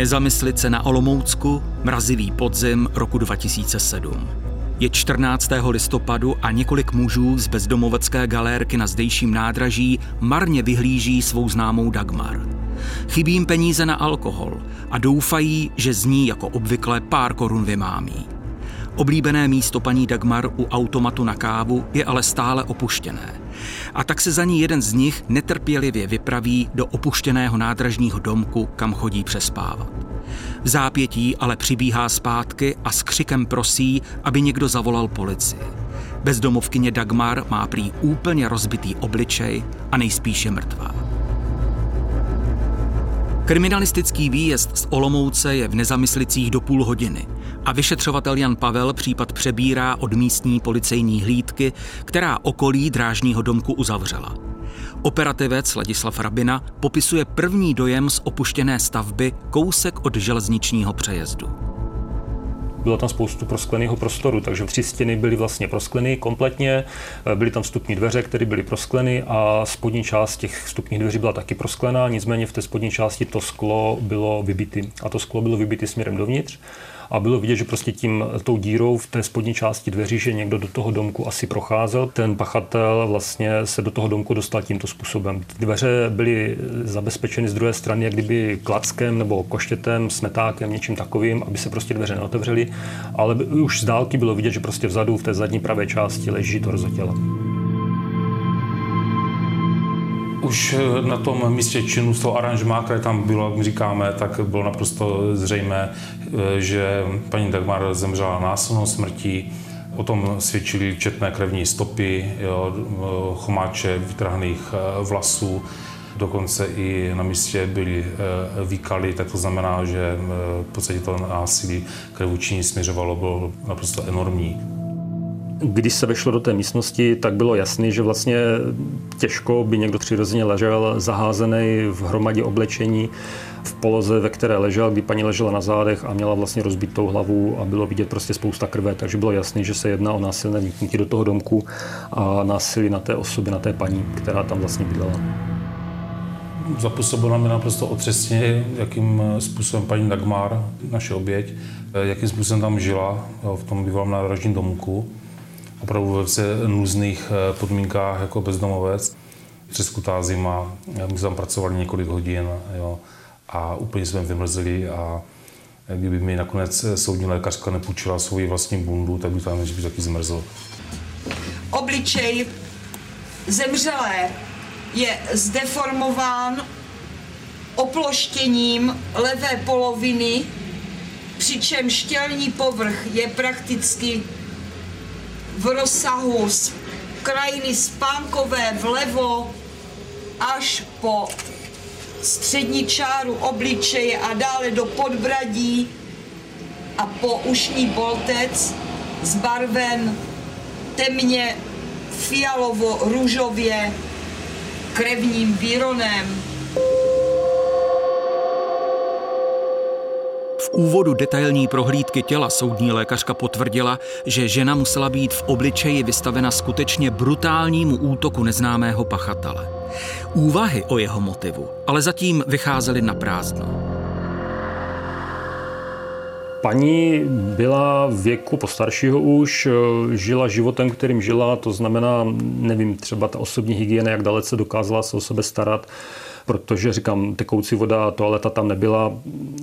Nezamyslit na Olomoucku, mrazivý podzim roku 2007. Je 14. listopadu a několik mužů z bezdomovecké galérky na zdejším nádraží marně vyhlíží svou známou Dagmar. Chybí jim peníze na alkohol a doufají, že z ní jako obvykle pár korun vymámí. Oblíbené místo paní Dagmar u automatu na kávu je ale stále opuštěné. A tak se za ní jeden z nich netrpělivě vypraví do opuštěného nádražního domku, kam chodí přespávat. V zápětí ale přibíhá zpátky a s křikem prosí, aby někdo zavolal policii. Bezdomovkyně Dagmar má prý úplně rozbitý obličej a nejspíše mrtvá. Kriminalistický výjezd z Olomouce je v nezamyslicích do půl hodiny a vyšetřovatel Jan Pavel případ přebírá od místní policejní hlídky, která okolí drážního domku uzavřela. Operativec Ladislav Rabina popisuje první dojem z opuštěné stavby kousek od železničního přejezdu. Bylo tam spoustu proskleného prostoru, takže tři stěny byly vlastně proskleny kompletně, byly tam vstupní dveře, které byly proskleny a spodní část těch vstupních dveří byla taky prosklená, nicméně v té spodní části to sklo bylo vybity. A to sklo bylo vybity směrem dovnitř a bylo vidět, že prostě tím tou dírou v té spodní části dveří, že někdo do toho domku asi procházel. Ten pachatel vlastně se do toho domku dostal tímto způsobem. Ty dveře byly zabezpečeny z druhé strany, jak kdyby klackem nebo koštětem, smetákem, něčím takovým, aby se prostě dveře neotevřely, ale už z dálky bylo vidět, že prostě vzadu v té zadní pravé části leží to těla. Už eh, na tom místě činu z toho aranžmá, které tam bylo, jak říkáme, tak bylo naprosto zřejmé, eh, že paní Dagmar zemřela násilnou smrtí. O tom svědčily četné krevní stopy, jo, eh, chomáče vytrhaných vlasů, dokonce i na místě byly výkaly, tak to znamená, že v podstatě to násilí, které vůči ní směřovalo, bylo naprosto enormní. Když se vešlo do té místnosti, tak bylo jasné, že vlastně těžko by někdo přirozeně ležel zaházený v hromadě oblečení v poloze, ve které ležel, kdy paní ležela na zádech a měla vlastně rozbitou hlavu a bylo vidět prostě spousta krve, takže bylo jasné, že se jedná o násilné vniknutí do toho domku a násilí na té osobě, na té paní, která tam vlastně bydlela. Zapůsobilo mi naprosto otřesně, jakým způsobem paní Dagmar, naše oběť, jakým způsobem tam žila v tom bývalém nádražním domku opravdu ve nůzných eh, podmínkách jako bezdomovec. Přeskutá zima, my jsme tam pracovali několik hodin jo, a úplně jsme vymrzli a kdyby mi nakonec soudní lékařka nepůjčila svoji vlastní bundu, tak by tam by taky zmrzl. Obličej zemřelé je zdeformován oploštěním levé poloviny, přičemž štělní povrch je prakticky v rozsahu z krajiny spánkové vlevo až po střední čáru obličeje a dále do podbradí a po ušní boltec zbarven temně fialovo-růžově krevním výronem. Úvodu detailní prohlídky těla soudní lékařka potvrdila, že žena musela být v obličeji vystavena skutečně brutálnímu útoku neznámého pachatele. Úvahy o jeho motivu ale zatím vycházely na prázdno. Paní byla věku postaršího už, žila životem, kterým žila, to znamená, nevím, třeba ta osobní hygiena, jak dalece dokázala se o sebe starat, protože říkám, tekoucí voda, toaleta tam nebyla.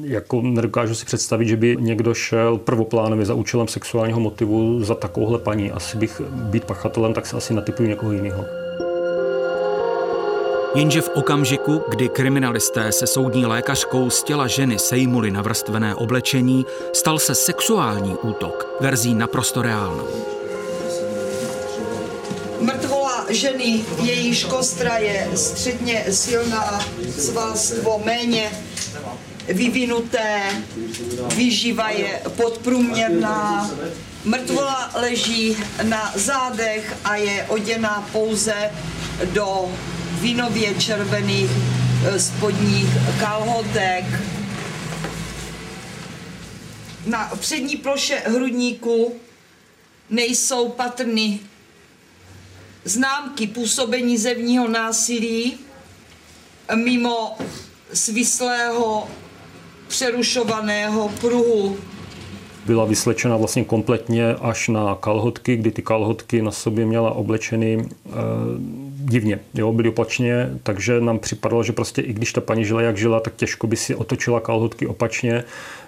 Jako nedokážu si představit, že by někdo šel prvoplánově za účelem sexuálního motivu za takovouhle paní. Asi bych být pachatelem, tak se asi natypuju někoho jiného. Jenže v okamžiku, kdy kriminalisté se soudní lékařkou z těla ženy sejmuli na vrstvené oblečení, stal se sexuální útok verzí naprosto reálnou. Mrtvola ženy, jejíž kostra je středně silná, svalstvo méně vyvinuté, výživa je podprůměrná, mrtvola leží na zádech a je oděná pouze do vinově červených eh, spodních kalhotek. Na přední ploše hrudníku nejsou patrny známky působení zevního násilí mimo svislého přerušovaného pruhu. Byla vyslečena vlastně kompletně až na kalhotky, kdy ty kalhotky na sobě měla oblečeny e, divně, jo, byly opačně, takže nám připadalo, že prostě i když ta paní žila jak žila, tak těžko by si otočila kalhotky opačně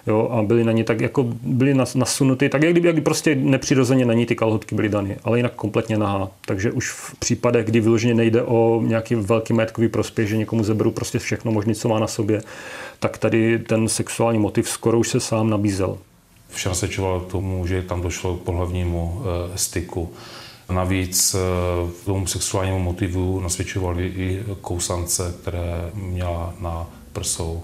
jo, a byly na ní tak jako byly nasunuty, tak jak kdyby jak prostě nepřirozeně na ní ty kalhotky byly dany, ale jinak kompletně nahá. Takže už v případech, kdy vyloženě nejde o nějaký velký majetkový prospěch, že někomu zeberu prostě všechno možné, co má na sobě, tak tady ten sexuální motiv skoro už se sám nabízel. Vše nasvědčovalo k tomu, že tam došlo k pohlavnímu e, styku. Navíc e, tomu sexuálnímu motivu nasvědčovaly i kousance, které měla na prsou.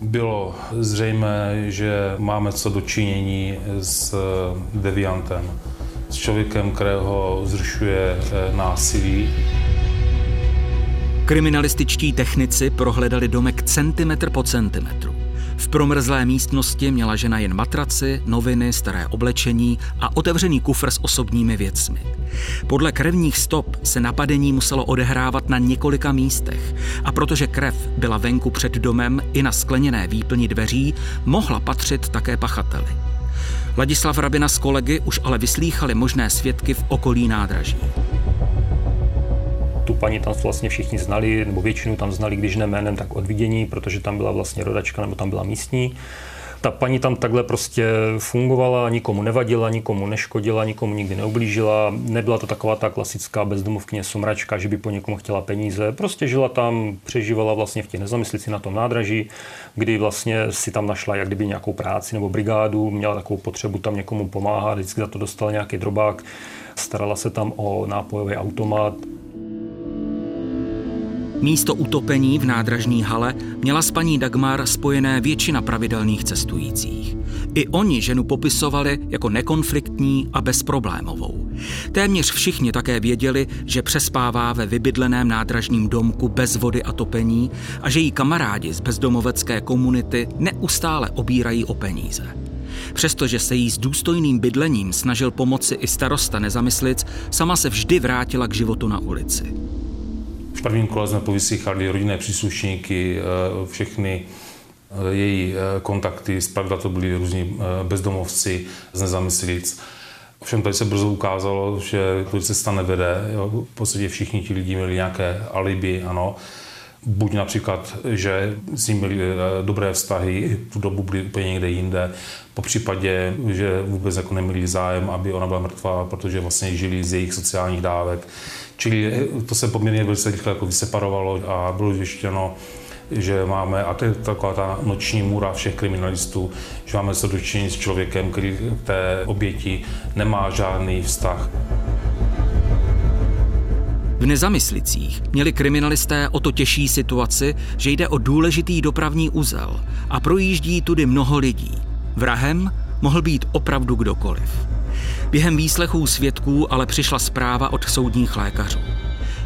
Bylo zřejmé, že máme co dočinění s deviantem, s člověkem, kterého zrušuje násilí. Kriminalističtí technici prohledali domek centimetr po centimetru. V promrzlé místnosti měla žena jen matraci, noviny, staré oblečení a otevřený kufr s osobními věcmi. Podle krevních stop se napadení muselo odehrávat na několika místech a protože krev byla venku před domem i na skleněné výplni dveří, mohla patřit také pachateli. Ladislav Rabina s kolegy už ale vyslýchali možné svědky v okolí nádraží tu paní tam vlastně všichni znali, nebo většinu tam znali, když ne jménem, tak od vidění, protože tam byla vlastně rodačka nebo tam byla místní. Ta paní tam takhle prostě fungovala, nikomu nevadila, nikomu neškodila, nikomu nikdy neublížila. Nebyla to taková ta klasická bezdomovkyně somračka, že by po někomu chtěla peníze. Prostě žila tam, přežívala vlastně v těch nezamyslici na tom nádraží, kdy vlastně si tam našla jak kdyby nějakou práci nebo brigádu, měla takovou potřebu tam někomu pomáhat, vždycky za to dostala nějaký drobák, starala se tam o nápojový automat, Místo utopení v nádražní hale měla s paní Dagmar spojené většina pravidelných cestujících. I oni ženu popisovali jako nekonfliktní a bezproblémovou. Téměř všichni také věděli, že přespává ve vybydleném nádražním domku bez vody a topení a že jí kamarádi z bezdomovecké komunity neustále obírají o peníze. Přestože se jí s důstojným bydlením snažil pomoci i starosta nezamyslic, sama se vždy vrátila k životu na ulici prvním kole jsme povysychali rodinné příslušníky, eh, všechny eh, její eh, kontakty, zpravda to byli různí bezdomovci z nezamyslic. Ovšem tady se brzo ukázalo, že to cesta nevede. Jo. V podstatě všichni ti lidi měli nějaké alibi, ano. Buď například, že s ním měli dobré vztahy, tu dobu byli úplně někde jinde, po případě, že vůbec jako neměli zájem, aby ona byla mrtvá, protože vlastně žili z jejich sociálních dávek. Čili to se poměrně velice rychle jako vyseparovalo a bylo zjištěno, že máme, a to je taková ta noční můra všech kriminalistů, že máme se dočinit s člověkem, který té oběti nemá žádný vztah. V nezamyslicích měli kriminalisté o to těžší situaci, že jde o důležitý dopravní uzel a projíždí tudy mnoho lidí. Vrahem mohl být opravdu kdokoliv. Během výslechů svědků ale přišla zpráva od soudních lékařů.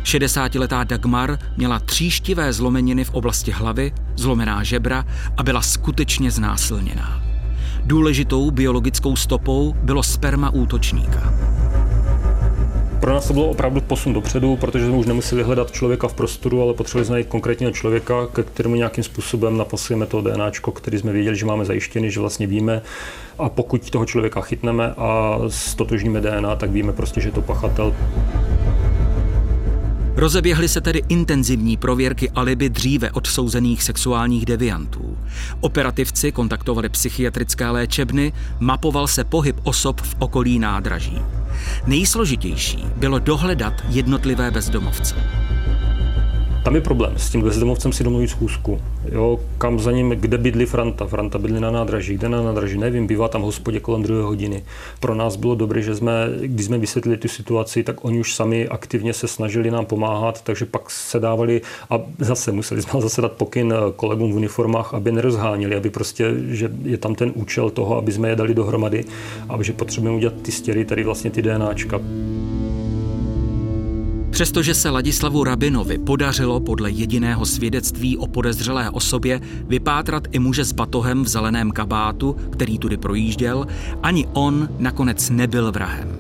60-letá Dagmar měla tříštivé zlomeniny v oblasti hlavy, zlomená žebra a byla skutečně znásilněná. Důležitou biologickou stopou bylo sperma útočníka. Pro nás to bylo opravdu posun dopředu, protože jsme už nemuseli hledat člověka v prostoru, ale potřebovali jsme najít konkrétního člověka, ke kterému nějakým způsobem naposlíme to DNA, který jsme věděli, že máme zajištěný, že vlastně víme. A pokud toho člověka chytneme a stotožníme DNA, tak víme prostě, že je to pachatel. Rozeběhly se tedy intenzivní prověrky alibi dříve odsouzených sexuálních deviantů. Operativci kontaktovali psychiatrické léčebny, mapoval se pohyb osob v okolí nádraží. Nejsložitější bylo dohledat jednotlivé bezdomovce. Tam je problém. S tím bezdomovcem si domluvit schůzku. Jo, kam za ním, kde bydlí Franta. Franta bydlí na nádraží, kde na nádraží, nevím, bývá tam hospodě kolem druhé hodiny. Pro nás bylo dobré, že jsme, když jsme vysvětlili tu situaci, tak oni už sami aktivně se snažili nám pomáhat, takže pak se dávali a zase museli jsme zase dát pokyn kolegům v uniformách, aby nerozháněli, aby prostě, že je tam ten účel toho, aby jsme je dali dohromady a že potřebujeme udělat ty stěry, tady vlastně ty DNAčka. Přestože se Ladislavu Rabinovi podařilo podle jediného svědectví o podezřelé osobě vypátrat i muže s batohem v zeleném kabátu, který tudy projížděl, ani on nakonec nebyl vrahem.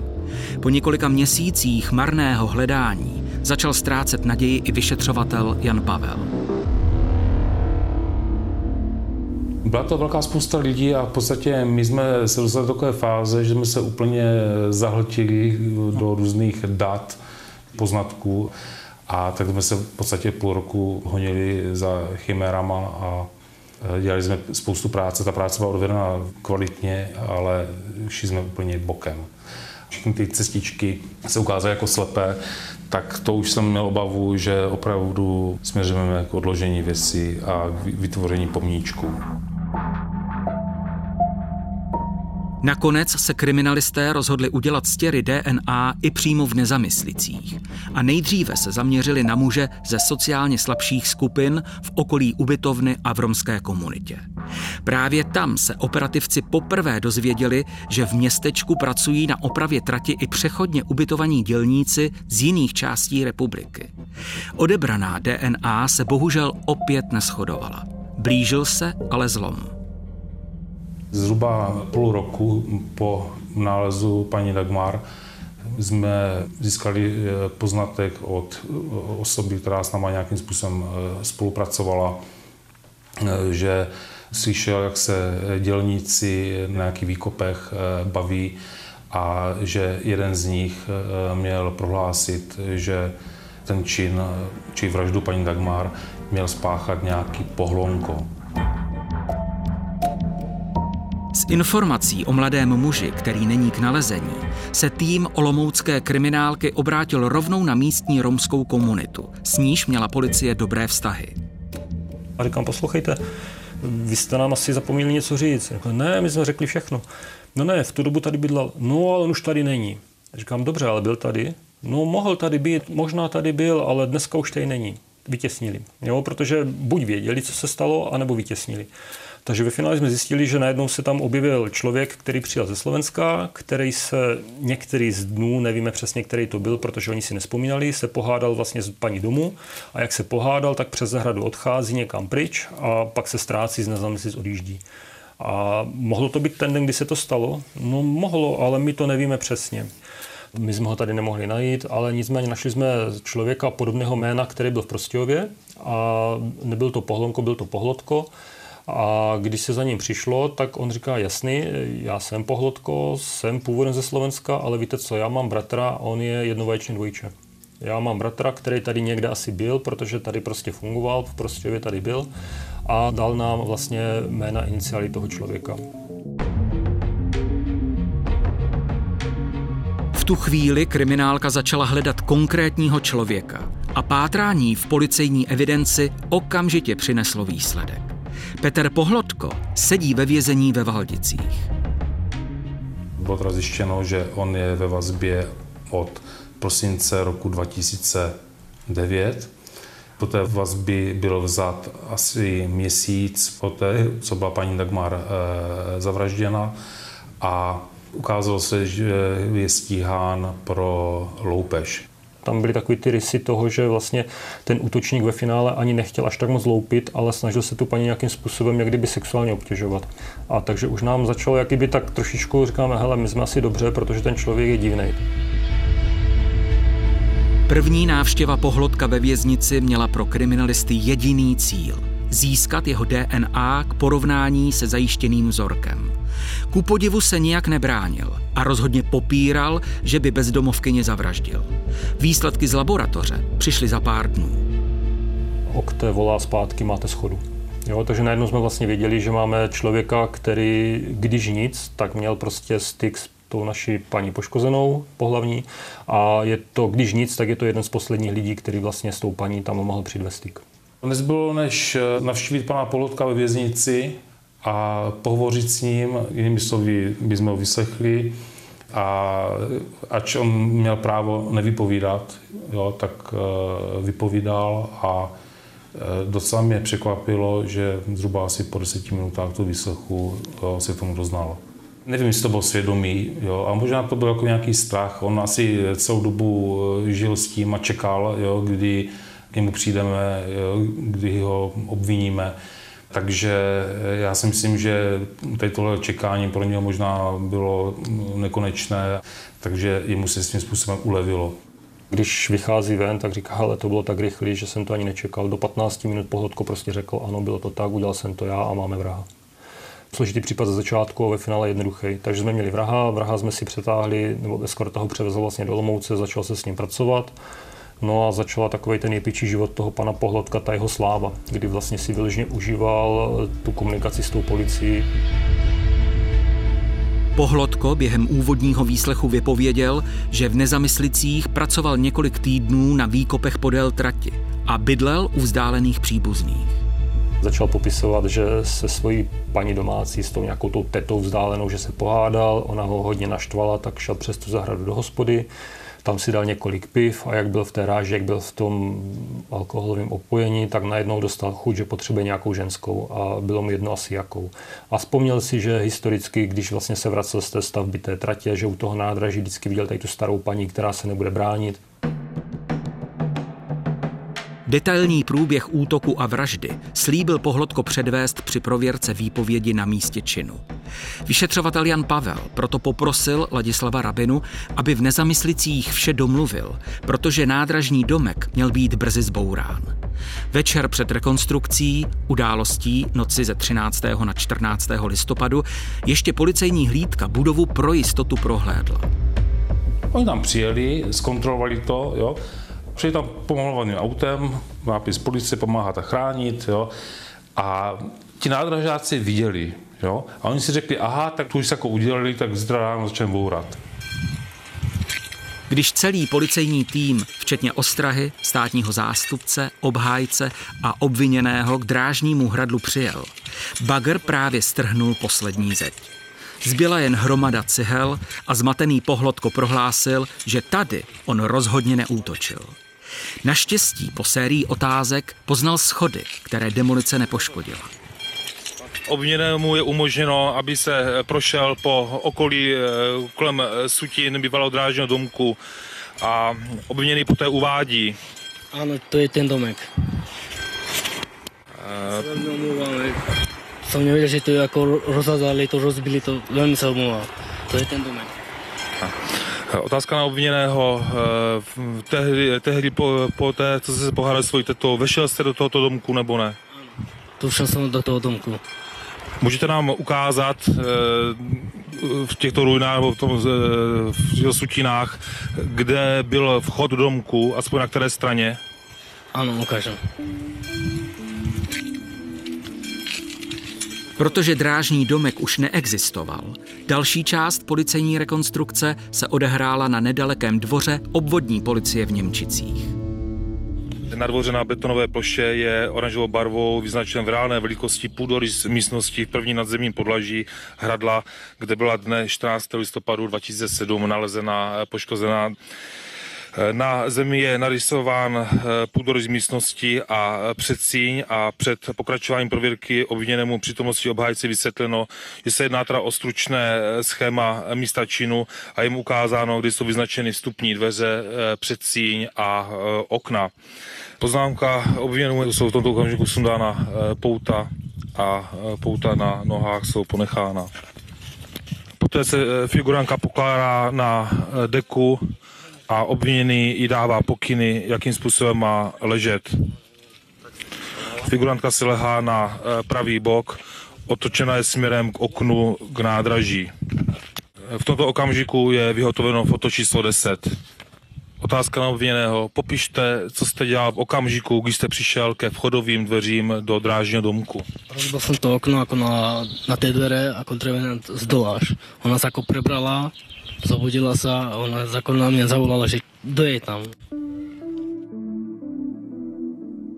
Po několika měsících marného hledání začal ztrácet naději i vyšetřovatel Jan Pavel. Byla to velká spousta lidí a v podstatě my jsme se dostali do takové fáze, že jsme se úplně zahltili do různých dat, poznatků a tak jsme se v podstatě půl roku honili za chimérama a e, dělali jsme spoustu práce. Ta práce byla odvedena kvalitně, ale šli jsme úplně bokem. Všechny ty cestičky se ukázaly jako slepé, tak to už jsem měl obavu, že opravdu směřujeme k odložení věcí a vytvoření pomníčku. Nakonec se kriminalisté rozhodli udělat stěry DNA i přímo v nezamyslicích. A nejdříve se zaměřili na muže ze sociálně slabších skupin v okolí ubytovny a v romské komunitě. Právě tam se operativci poprvé dozvěděli, že v městečku pracují na opravě trati i přechodně ubytovaní dělníci z jiných částí republiky. Odebraná DNA se bohužel opět neschodovala. Blížil se ale zlom. Zhruba půl roku po nálezu paní Dagmar jsme získali eh, poznatek od eh, osoby, která s náma nějakým způsobem eh, spolupracovala, že slyšel, jak se dělníci na nějakých výkopech baví a že jeden z nich měl prohlásit, že ten čin, či vraždu paní Dagmar, měl spáchat nějaký pohlonko. Informací o mladém muži, který není k nalezení, se tým olomoucké kriminálky obrátil rovnou na místní romskou komunitu. S níž měla policie dobré vztahy. A říkám, poslouchejte, vy jste nám asi zapomněli něco říct. Říkám, ne, my jsme řekli všechno. No ne, v tu dobu tady bydlel. No, ale on už tady není. Říkám, dobře, ale byl tady. No, mohl tady být, možná tady byl, ale dneska už tady není. Vytěsnili. Jo, protože buď věděli, co se stalo, anebo vytěsnili. Takže ve finále jsme zjistili, že najednou se tam objevil člověk, který přijel ze Slovenska, který se některý z dnů, nevíme přesně, který to byl, protože oni si nespomínali, se pohádal vlastně s paní domu a jak se pohádal, tak přes zahradu odchází někam pryč a pak se ztrácí z nezamyslic odjíždí. A mohlo to být ten den, kdy se to stalo? No mohlo, ale my to nevíme přesně. My jsme ho tady nemohli najít, ale nicméně našli jsme člověka podobného jména, který byl v Prostějově a nebyl to Pohlonko, byl to Pohlodko a když se za ním přišlo, tak on říká, jasný, já jsem pohlodko, jsem původem ze Slovenska, ale víte co, já mám bratra, on je jednovaječný dvojče. Já mám bratra, který tady někde asi byl, protože tady prostě fungoval, v Prostějově tady byl a dal nám vlastně jména iniciály toho člověka. V tu chvíli kriminálka začala hledat konkrétního člověka a pátrání v policejní evidenci okamžitě přineslo výsledek. Petr Pohlodko sedí ve vězení ve Valdicích. Bylo zjištěno, že on je ve vazbě od prosince roku 2009. Po té vazby byl vzat asi měsíc poté, co byla paní Dagmar e, zavražděna a ukázalo se, že je stíhán pro loupež tam byly takový ty rysy toho, že vlastně ten útočník ve finále ani nechtěl až tak moc loupit, ale snažil se tu paní nějakým způsobem jak kdyby sexuálně obtěžovat. A takže už nám začalo jak kdyby tak trošičku říkáme, hele, my jsme asi dobře, protože ten člověk je divný. První návštěva pohlodka ve věznici měla pro kriminalisty jediný cíl získat jeho DNA k porovnání se zajištěným vzorkem. Ku podivu se nijak nebránil a rozhodně popíral, že by bezdomovkyně zavraždil. Výsledky z laboratoře přišly za pár dnů. Okte volá zpátky, máte schodu. Jo, takže najednou jsme vlastně věděli, že máme člověka, který, když nic, tak měl prostě styk s tou naší paní poškozenou pohlavní a je to, když nic, tak je to jeden z posledních lidí, který vlastně s tou paní tam mohl přijít styk. Nezbylo než navštívit pana Polotka ve věznici a pohovořit s ním, jinými slovy bychom ho vyslechli a ač on měl právo nevypovídat, jo, tak eh, vypovídal a eh, docela mě překvapilo, že zhruba asi po deseti minutách tu vyslechu jo, se tomu doznal. Nevím, jestli to bylo svědomí, jo, a možná to byl jako nějaký strach. On asi celou dobu eh, žil s tím a čekal, jo, kdy k němu přijdeme, jo, kdy ho obviníme. Takže já si myslím, že tady tohle čekání pro něho možná bylo nekonečné, takže jemu se s tím způsobem ulevilo. Když vychází ven, tak říká, ale to bylo tak rychlé, že jsem to ani nečekal. Do 15 minut pohodko prostě řekl, ano, bylo to tak, udělal jsem to já a máme vraha. složitý případ ze začátku a ve finále jednoduchý. Takže jsme měli vraha, vraha jsme si přetáhli, nebo eskorta ho převezl vlastně do Lomouce, začal se s ním pracovat. No a začala takový ten jepičí život toho pana Pohlodka, ta jeho sláva, kdy vlastně si vyloženě užíval tu komunikaci s tou policií. Pohlodko během úvodního výslechu vypověděl, že v Nezamyslicích pracoval několik týdnů na výkopech podél trati a bydlel u vzdálených příbuzných. Začal popisovat, že se svojí paní domácí s tou nějakou tou tetou vzdálenou, že se pohádal, ona ho hodně naštvala, tak šel přes tu zahradu do hospody, tam si dal několik piv a jak byl v té ráži, jak byl v tom alkoholovém opojení, tak najednou dostal chuť, že potřebuje nějakou ženskou a bylo mu jedno asi jakou. A vzpomněl si, že historicky, když vlastně se vracel z té stavby té tratě, že u toho nádraží vždycky viděl tady tu starou paní, která se nebude bránit, Detailní průběh útoku a vraždy slíbil Pohlodko předvést při prověrce výpovědi na místě činu. Vyšetřovatel Jan Pavel proto poprosil Ladislava Rabinu, aby v nezamyslicích vše domluvil, protože nádražní domek měl být brzy zbourán. Večer před rekonstrukcí, událostí noci ze 13. na 14. listopadu, ještě policejní hlídka budovu pro jistotu prohlédla. Oni tam přijeli, zkontrolovali to, jo, Přijde tam pomalovaným autem, nápis policie pomáhat a chránit, jo. A ti nádražáci viděli, jo. A oni si řekli, aha, tak tu už se jako udělali, tak zítra ráno začneme bourat. Když celý policejní tým, včetně ostrahy, státního zástupce, obhájce a obviněného k drážnímu hradlu přijel, Bagr právě strhnul poslední zeď. Zbyla jen hromada cihel a zmatený pohlodko prohlásil, že tady on rozhodně neútočil. Naštěstí po sérii otázek poznal schody, které demolice nepoškodila. Obviněnému je umožněno, aby se prošel po okolí eh, kolem sutin bývalého drážního domku a obviněný poté uvádí. Ano, to je ten domek. Uh, Jsem nevěděl, že to jako rozhazali, to rozbili, to velmi se omlouvám. To je ten domek. Otázka na obviněného. Eh, tehdy, tehdy po, po té, co se pohádal svojí tetou, vešel jste do tohoto domku nebo ne? Tu všel jsem do toho domku. Můžete nám ukázat eh, v těchto ruinách nebo v, tom, eh, v těchto sutinách, kde byl vchod do domku, aspoň na které straně? Ano, ukážu. Protože drážní domek už neexistoval, další část policejní rekonstrukce se odehrála na nedalekém dvoře obvodní policie v Němčicích. Na dvoře na betonové ploše je oranžovou barvou vyznačen v reálné velikosti půdorys místnosti v první nadzemním podlaží hradla, kde byla dne 14. listopadu 2007 nalezena poškozená na zemi je narysován eh, půdorys místnosti a předsíň a před pokračováním prověrky obviněnému přítomnosti obhájci vysvětleno, že se jedná teda o stručné eh, schéma místa činu a jim ukázáno, kdy jsou vyznačeny vstupní dveře, eh, předsíň a okna. Poznámka obviněnému jsou v tomto okamžiku sundána pouta a pouta na nohách jsou ponechána. Poté se figuranka pokládá na deku a obviněný jí dává pokyny, jakým způsobem má ležet. Figurantka se lehá na eh, pravý bok, otočena je směrem k oknu k nádraží. V tomto okamžiku je vyhotoveno foto číslo 10. Otázka na obviněného. Popište, co jste dělal v okamžiku, když jste přišel ke vchodovým dveřím do drážního domku. Rozbil jsem to okno jako na, na té dvere, jako drevené z doláž. Ona se jako prebrala, Zobudila se a ona jako na mě zavolala, že kdo je tam.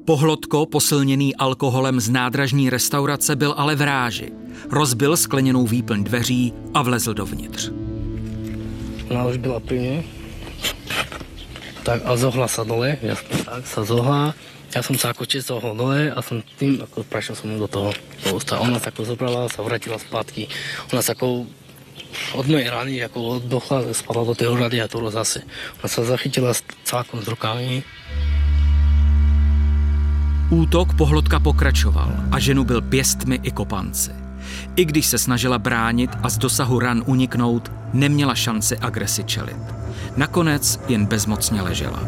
Pohlodko, posilněný alkoholem z nádražní restaurace, byl ale v ráži. Rozbil skleněnou výplň dveří a vlezl dovnitř. Ona už byla pri mě. Tak a zohla sa dole, ja, tak sa zohla. Ja som sa ako zohol dole a som tým, ako prešiel som do toho, ústa. Ona sa ako zobrala, sa vrátila zpátky. Ona sa ako od mojej rany jako oddochla, spadla do toho radiátoru zase. Ona sa zachytila cákom s rukami. Útok pohlodka pokračoval a ženu byl pěstmi i kopanci. I když se snažila bránit a z dosahu ran uniknout, neměla šanci agresi čelit. Nakonec jen bezmocně ležela.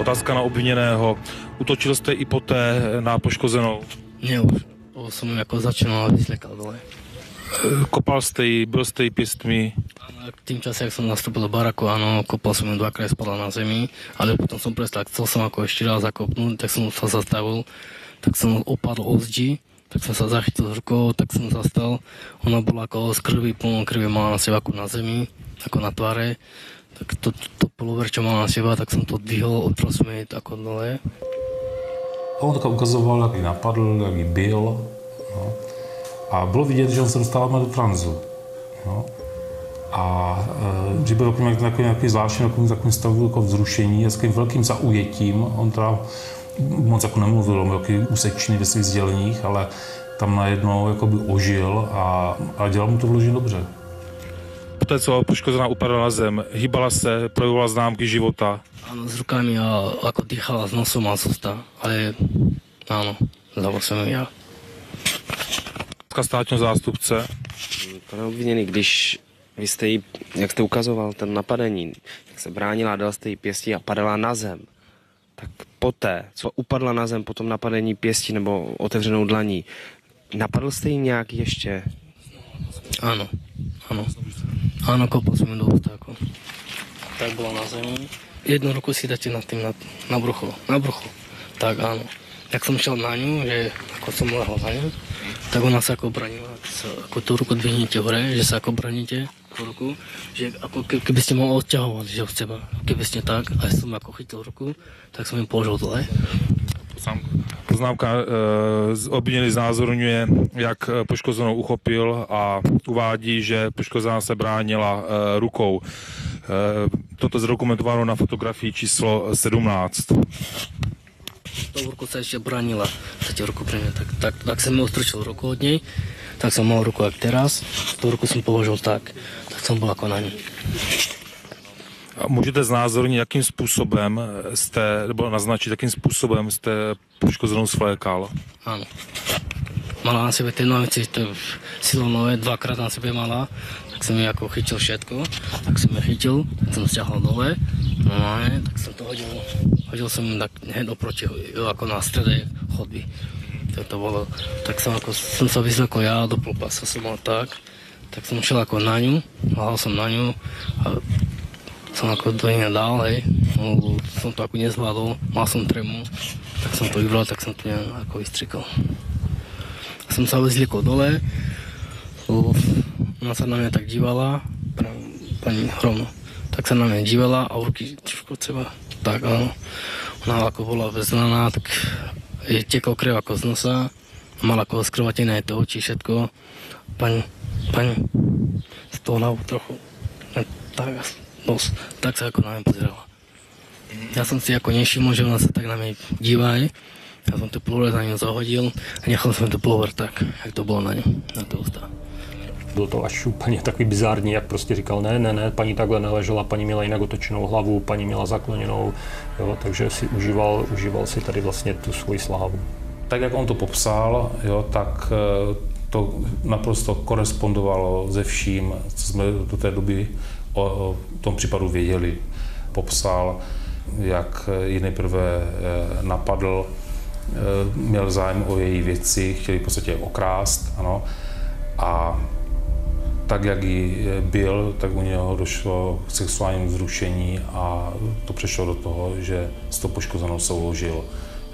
Otázka na obviněného. Utočil jste i poté na poškozenou? Ne už. To jsem jako začínal vyslekal dole. Kopal jste ji, byl jste ji pěstmi. V tým čase, jak som nastúpil do baraku, áno, kopal som ju dvakrát spadla na zemi, ale potom som prestal, chcel som ako ešte raz zakopnúť, tak som sa zastavil, tak som opadl o zdi, tak som sa zachytil rukou, tak som zastal. Ona bola ako z krvi, plno krvi mala na seba ako na zemi, ako na tvare. Tak to, to, polover, čo mala na seba, tak som to dvihol, odpral som jej ako dole. A on tak ukazoval, jak ji napadl, jak ji byl. No. A bylo vidět, že on se dostává do tranzu. No. A e, že byl takový, takový, takový zvláštní takový, takovým stavu jako vzrušení, s takovým velkým zaujetím. On teda moc jako nemluvil, byl takový úsečný ve svých sděleních, ale tam najednou jakoby ožil a, a dělal mu to vložit dobře. Poté, co poškozená upadla na zem, hýbala se, projevovala známky života. Áno, s rukami a ako dýchala s nosom a z ústa, ale áno, zavolal som ju ja. Státního zástupce. Pane obviněný, když vy jste jí, jak jste ukazoval ten napadení, jak se bránila, dal jste jí pěstí a padala na zem, tak poté, co upadla na zem po tom napadení pěstí nebo otevřenou dlaní, napadl jste jí nějak ještě? Áno. Áno, kopol som ju do ústa, ako. Tak bola na zemi. Jednu ruku si dáte na tým, na, na brucho, na brucho. Tak áno. Jak som šiel na ňu, že ako som lehol na tak ona sa ako branila. Sa, ako tú ruku dvihnete hore, že sa ako braníte tú ruku, že ako ke, keby ste ma odťahovali, že od seba. Keby ste tak, a ja som ako chytil ruku, tak som im položil dole. Poznámka e, obviněný znázorňuje, jak eh, poškozenou uchopil a uvádí, že poškozená se bránila e, rukou. Toto zdokumentováno na fotografii číslo 17. Tou ruku sa ešte bránila, chcete ruku mňa, tak, tak, tak som mu ostrčil ruku od nej, tak som mal ruku jak teraz, tú ruku som položil tak, tak som bol ako na ní. A Můžete znázornit, jakým způsobem jste, nebo naznačit, jakým způsobem jste poškozenou svlékal? Áno. Mala na sebe tie nohavice, to silonové, dvakrát na sebe mala, tak som ju ako chytil všetko, tak som ju chytil, tak som stiahol dole, no ne, tak som to hodil, hodil ju tak hneď oproti, jo, ako na strede chodby. Tak to bolo, tak som, ako, som sa vyzlekol ja, do pasa som mal tak, tak som šiel ako na ňu, hľadal som na ňu a som ako do nej dal, hej, lebo som to ako nezvládol, mal som tremu, tak som to vybral, tak som to neviem, ako vystrikal. Som sa vyzliekol dole, ona sa na mňa tak dívala, pani Hrono, tak sa na mňa dívala a ruky trošku od seba, tak áno. Ona ako bola veznaná, tak jej tekol krev ako z nosa, mala ako skrvatené to oči, všetko. Pani, pani, z toho hlavu trochu, len tak, nos, tak sa ako na mňa pozerala. Ja som si ako nevšimol, že ona sa tak na díva, hej. Ja som to plover na ňu zahodil a nechal som to plover tak, jak to bylo na ňu, na to ústa. Bylo to až úplně takový bizární, jak prostě říkal, ne, ne, ne, paní takhle neležela, paní měla jinak otočenou hlavu, paní měla zakloněnou, jo, takže si užíval, užíval si tady vlastně tu svoji slávu. Tak, jak on to popsal, jo, tak eh, to naprosto korespondovalo se vším, co jsme do té doby o, o tom případu věděli. Popsal, jak ji nejprve eh, napadl, eh, měl zájem o její věci, chtěl ji v podstatě okrást, ano, a tak, jak ji byl, tak u něho došlo k sexuálnímu vzrušení a to přešlo do toho, že s tou poškozenou souložil.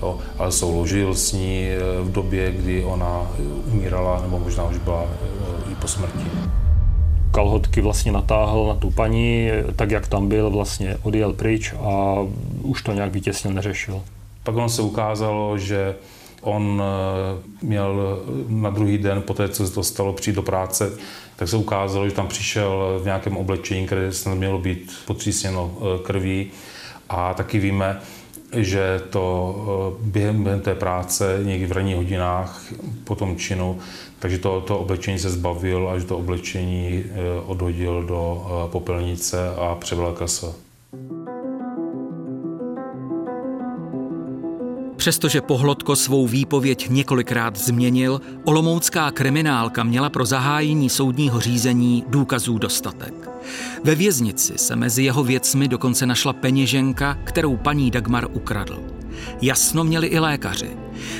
Jo, ale souložil s ní eh, v době, kdy ona umírala, nebo možná už byla eh, i po smrti. Kalhotky vlastně natáhl na tu paní, tak jak tam byl, vlastně odjel pryč a už to nějak vytěsnil neřešil. Pak on se ukázalo, že on eh, měl na druhý den, po té, co se to stalo, přijít do práce, tak se ukázalo, že tam přišel v nějakém oblečení, které snad mělo být potřísněno eh, krví. A taky víme, že to eh, během, během té práce, někdy v ranních hodinách po tom činu, takže to, to oblečení se zbavil a že to oblečení odhodil do popelnice a převlékl se. Přestože Pohlodko svou výpověď několikrát změnil, olomoucká kriminálka měla pro zahájení soudního řízení důkazů dostatek. Ve věznici se mezi jeho věcmi dokonce našla peněženka, kterou paní Dagmar ukradl. Jasno měli i lékaři.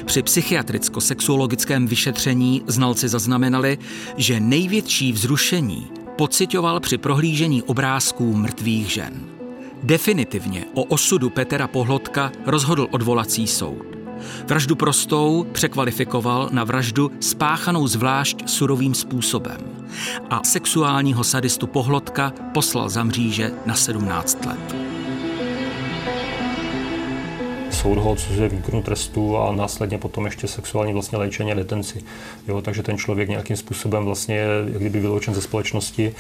Při psychiatricko-sexuologickém vyšetření znalci zaznamenali, že největší vzrušení pocitoval při prohlížení obrázků mrtvých žen. Definitivně o osudu Petra Pohlotka rozhodl odvolací soud. Vraždu prostou překvalifikoval na vraždu spáchanou zvlášť surovým způsobem a sexuálního sadistu Pohlotka poslal za mříže na 17 let. Soud ho odsuzuje výkonu trestu a následně potom ještě sexuální vlastně léčení a detenci. Jo, takže ten člověk nějakým způsobem vlastně je kdyby vyloučen ze společnosti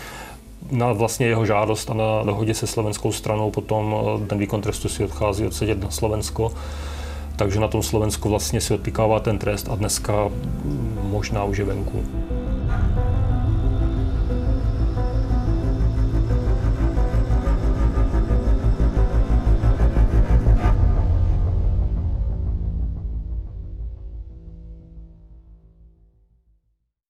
na vlastně jeho žádost a na dohodě se slovenskou stranou potom eh, ten výkon trestu si odchází odsedět na Slovensko takže na tom Slovensku vlastně si odpikává ten trest a dneska možná už je venku.